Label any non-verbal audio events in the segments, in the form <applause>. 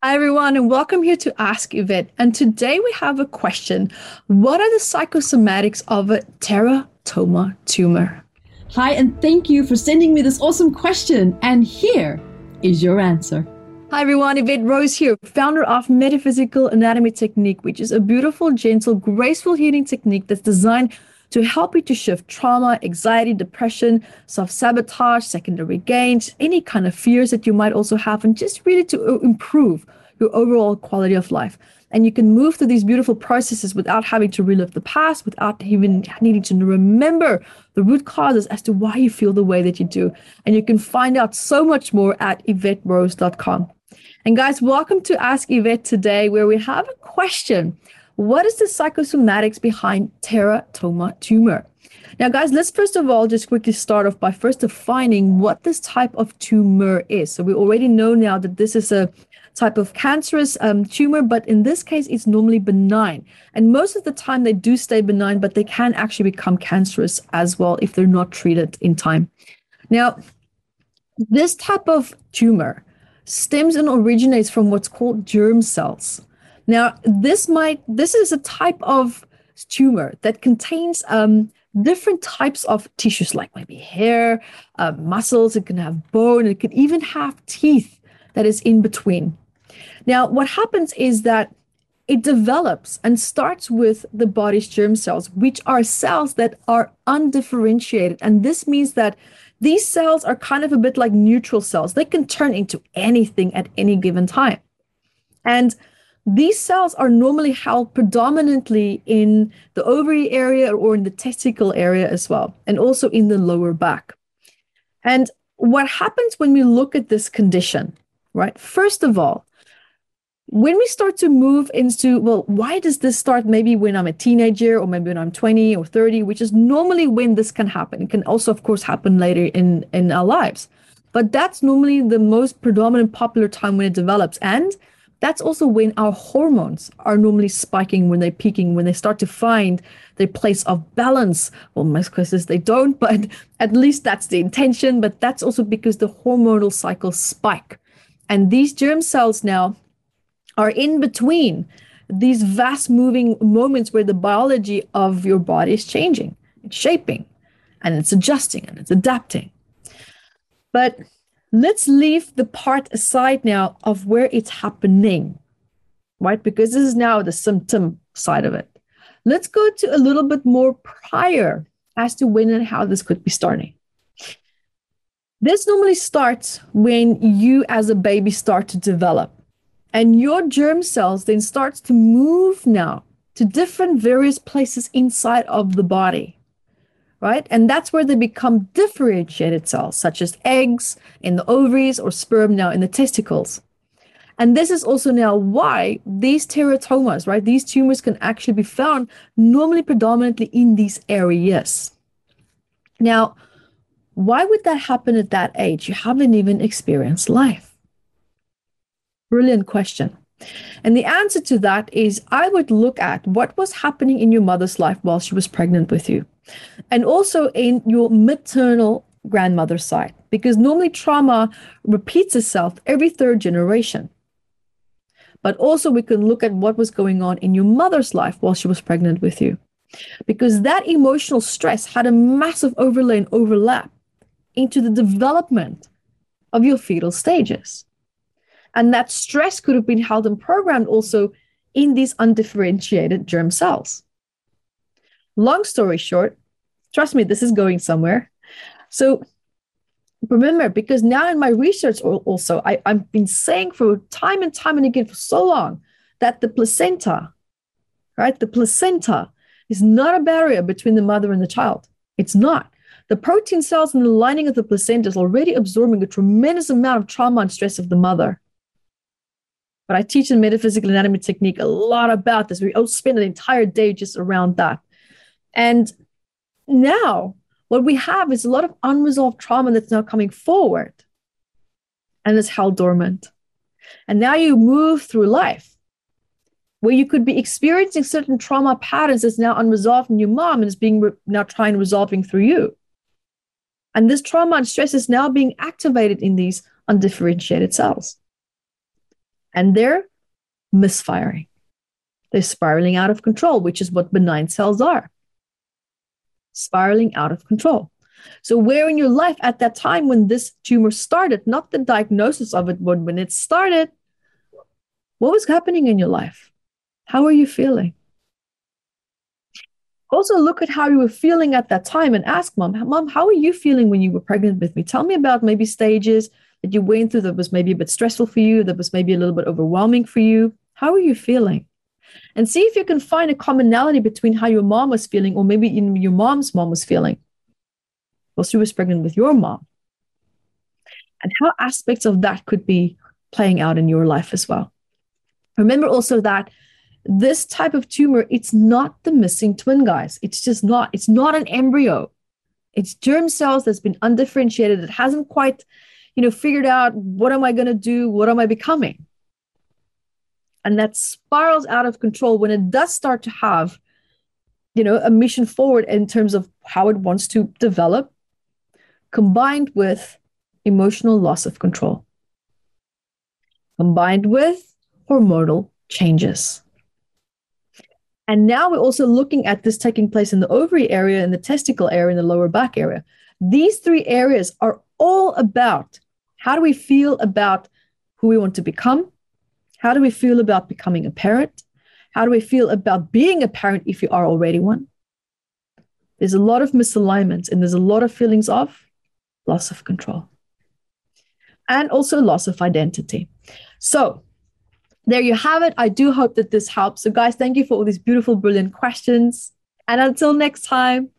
Hi, everyone, and welcome here to Ask Yvette. And today we have a question What are the psychosomatics of a teratoma tumor? Hi, and thank you for sending me this awesome question. And here is your answer. Hi, everyone. Yvette Rose here, founder of Metaphysical Anatomy Technique, which is a beautiful, gentle, graceful healing technique that's designed to help you to shift trauma, anxiety, depression, self sabotage, secondary gains, any kind of fears that you might also have, and just really to uh, improve your overall quality of life. And you can move through these beautiful processes without having to relive the past, without even needing to remember the root causes as to why you feel the way that you do. And you can find out so much more at YvetteRose.com. And guys, welcome to Ask Yvette today, where we have a question what is the psychosomatics behind teratoma tumor? Now, guys, let's first of all just quickly start off by first defining what this type of tumor is. So, we already know now that this is a type of cancerous um, tumor, but in this case, it's normally benign. And most of the time, they do stay benign, but they can actually become cancerous as well if they're not treated in time. Now, this type of tumor stems and originates from what's called germ cells. Now, this might this is a type of tumor that contains um, different types of tissues, like maybe hair, uh, muscles. It can have bone. It could even have teeth that is in between. Now, what happens is that it develops and starts with the body's germ cells, which are cells that are undifferentiated. And this means that these cells are kind of a bit like neutral cells. They can turn into anything at any given time. And these cells are normally held predominantly in the ovary area or in the testicle area as well, and also in the lower back. And what happens when we look at this condition, right? First of all, when we start to move into, well, why does this start maybe when I'm a teenager or maybe when I'm 20 or 30, which is normally when this can happen. It can also, of course, happen later in, in our lives. But that's normally the most predominant popular time when it develops. And that's also when our hormones are normally spiking, when they're peaking, when they start to find their place of balance. Well, most cases they don't, <laughs> but at least that's the intention. But that's also because the hormonal cycles spike. And these germ cells now are in between these vast moving moments where the biology of your body is changing, it's shaping, and it's adjusting and it's adapting. But let's leave the part aside now of where it's happening, right? Because this is now the symptom side of it. Let's go to a little bit more prior as to when and how this could be starting. This normally starts when you as a baby start to develop and your germ cells then starts to move now to different various places inside of the body right? And that's where they become differentiated cells, such as eggs in the ovaries or sperm now in the testicles. And this is also now why these teratomas, right? These tumors can actually be found normally predominantly in these areas. Now, why would that happen at that age? You haven't even experienced life. Brilliant question. And the answer to that is I would look at what was happening in your mother's life while she was pregnant with you and also in your maternal grandmother's side, because normally trauma repeats itself every third generation. But also, we can look at what was going on in your mother's life while she was pregnant with you, because that emotional stress had a massive overlay and overlap into the development of your fetal stages. And that stress could have been held and programmed also in these undifferentiated germ cells. Long story short, trust me, this is going somewhere. So remember, because now in my research also, I, I've been saying for time and time and again for so long that the placenta, right, the placenta is not a barrier between the mother and the child. It's not. The protein cells in the lining of the placenta is already absorbing a tremendous amount of trauma and stress of the mother. But I teach in metaphysical anatomy technique a lot about this. We all spend an entire day just around that. And now what we have is a lot of unresolved trauma that's now coming forward and it's held dormant. And now you move through life where you could be experiencing certain trauma patterns that's now unresolved in your mom and is being re- now trying resolving through you. And this trauma and stress is now being activated in these undifferentiated cells. And they're misfiring. They're spiraling out of control, which is what benign cells are spiraling out of control. So, where in your life at that time when this tumor started, not the diagnosis of it, but when it started, what was happening in your life? How are you feeling? Also, look at how you were feeling at that time and ask mom, Mom, how are you feeling when you were pregnant with me? Tell me about maybe stages that you went through that was maybe a bit stressful for you, that was maybe a little bit overwhelming for you. How are you feeling? And see if you can find a commonality between how your mom was feeling, or maybe even your mom's mom was feeling while she was pregnant with your mom. And how aspects of that could be playing out in your life as well. Remember also that this type of tumor, it's not the missing twin, guys. It's just not. It's not an embryo. It's germ cells that's been undifferentiated. It hasn't quite, you know, figured out what am I going to do? What am I becoming? And that spirals out of control when it does start to have, you know, a mission forward in terms of how it wants to develop, combined with emotional loss of control, combined with hormonal changes. And now we're also looking at this taking place in the ovary area, in the testicle area, in the lower back area. These three areas are all about how do we feel about who we want to become? How do we feel about becoming a parent? How do we feel about being a parent if you are already one? There's a lot of misalignments and there's a lot of feelings of loss of control and also loss of identity. So, there you have it. I do hope that this helps. So, guys, thank you for all these beautiful, brilliant questions. And until next time,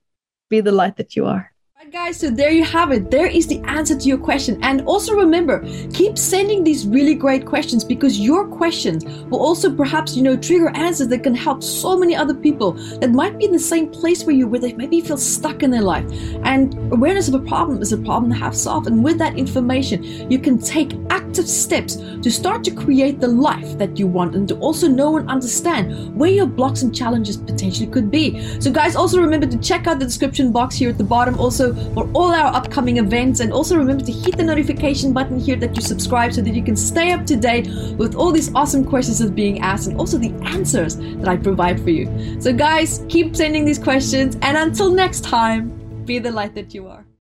be the light that you are guys, so there you have it. There is the answer to your question. And also remember, keep sending these really great questions because your questions will also perhaps, you know, trigger answers that can help so many other people that might be in the same place where you where they maybe feel stuck in their life. And awareness of a problem is a problem to have solved. And with that information, you can take active steps to start to create the life that you want and to also know and understand where your blocks and challenges potentially could be. So guys, also remember to check out the description box here at the bottom. Also for all our upcoming events. And also remember to hit the notification button here that you subscribe so that you can stay up to date with all these awesome questions that are being asked and also the answers that I provide for you. So, guys, keep sending these questions. And until next time, be the light that you are.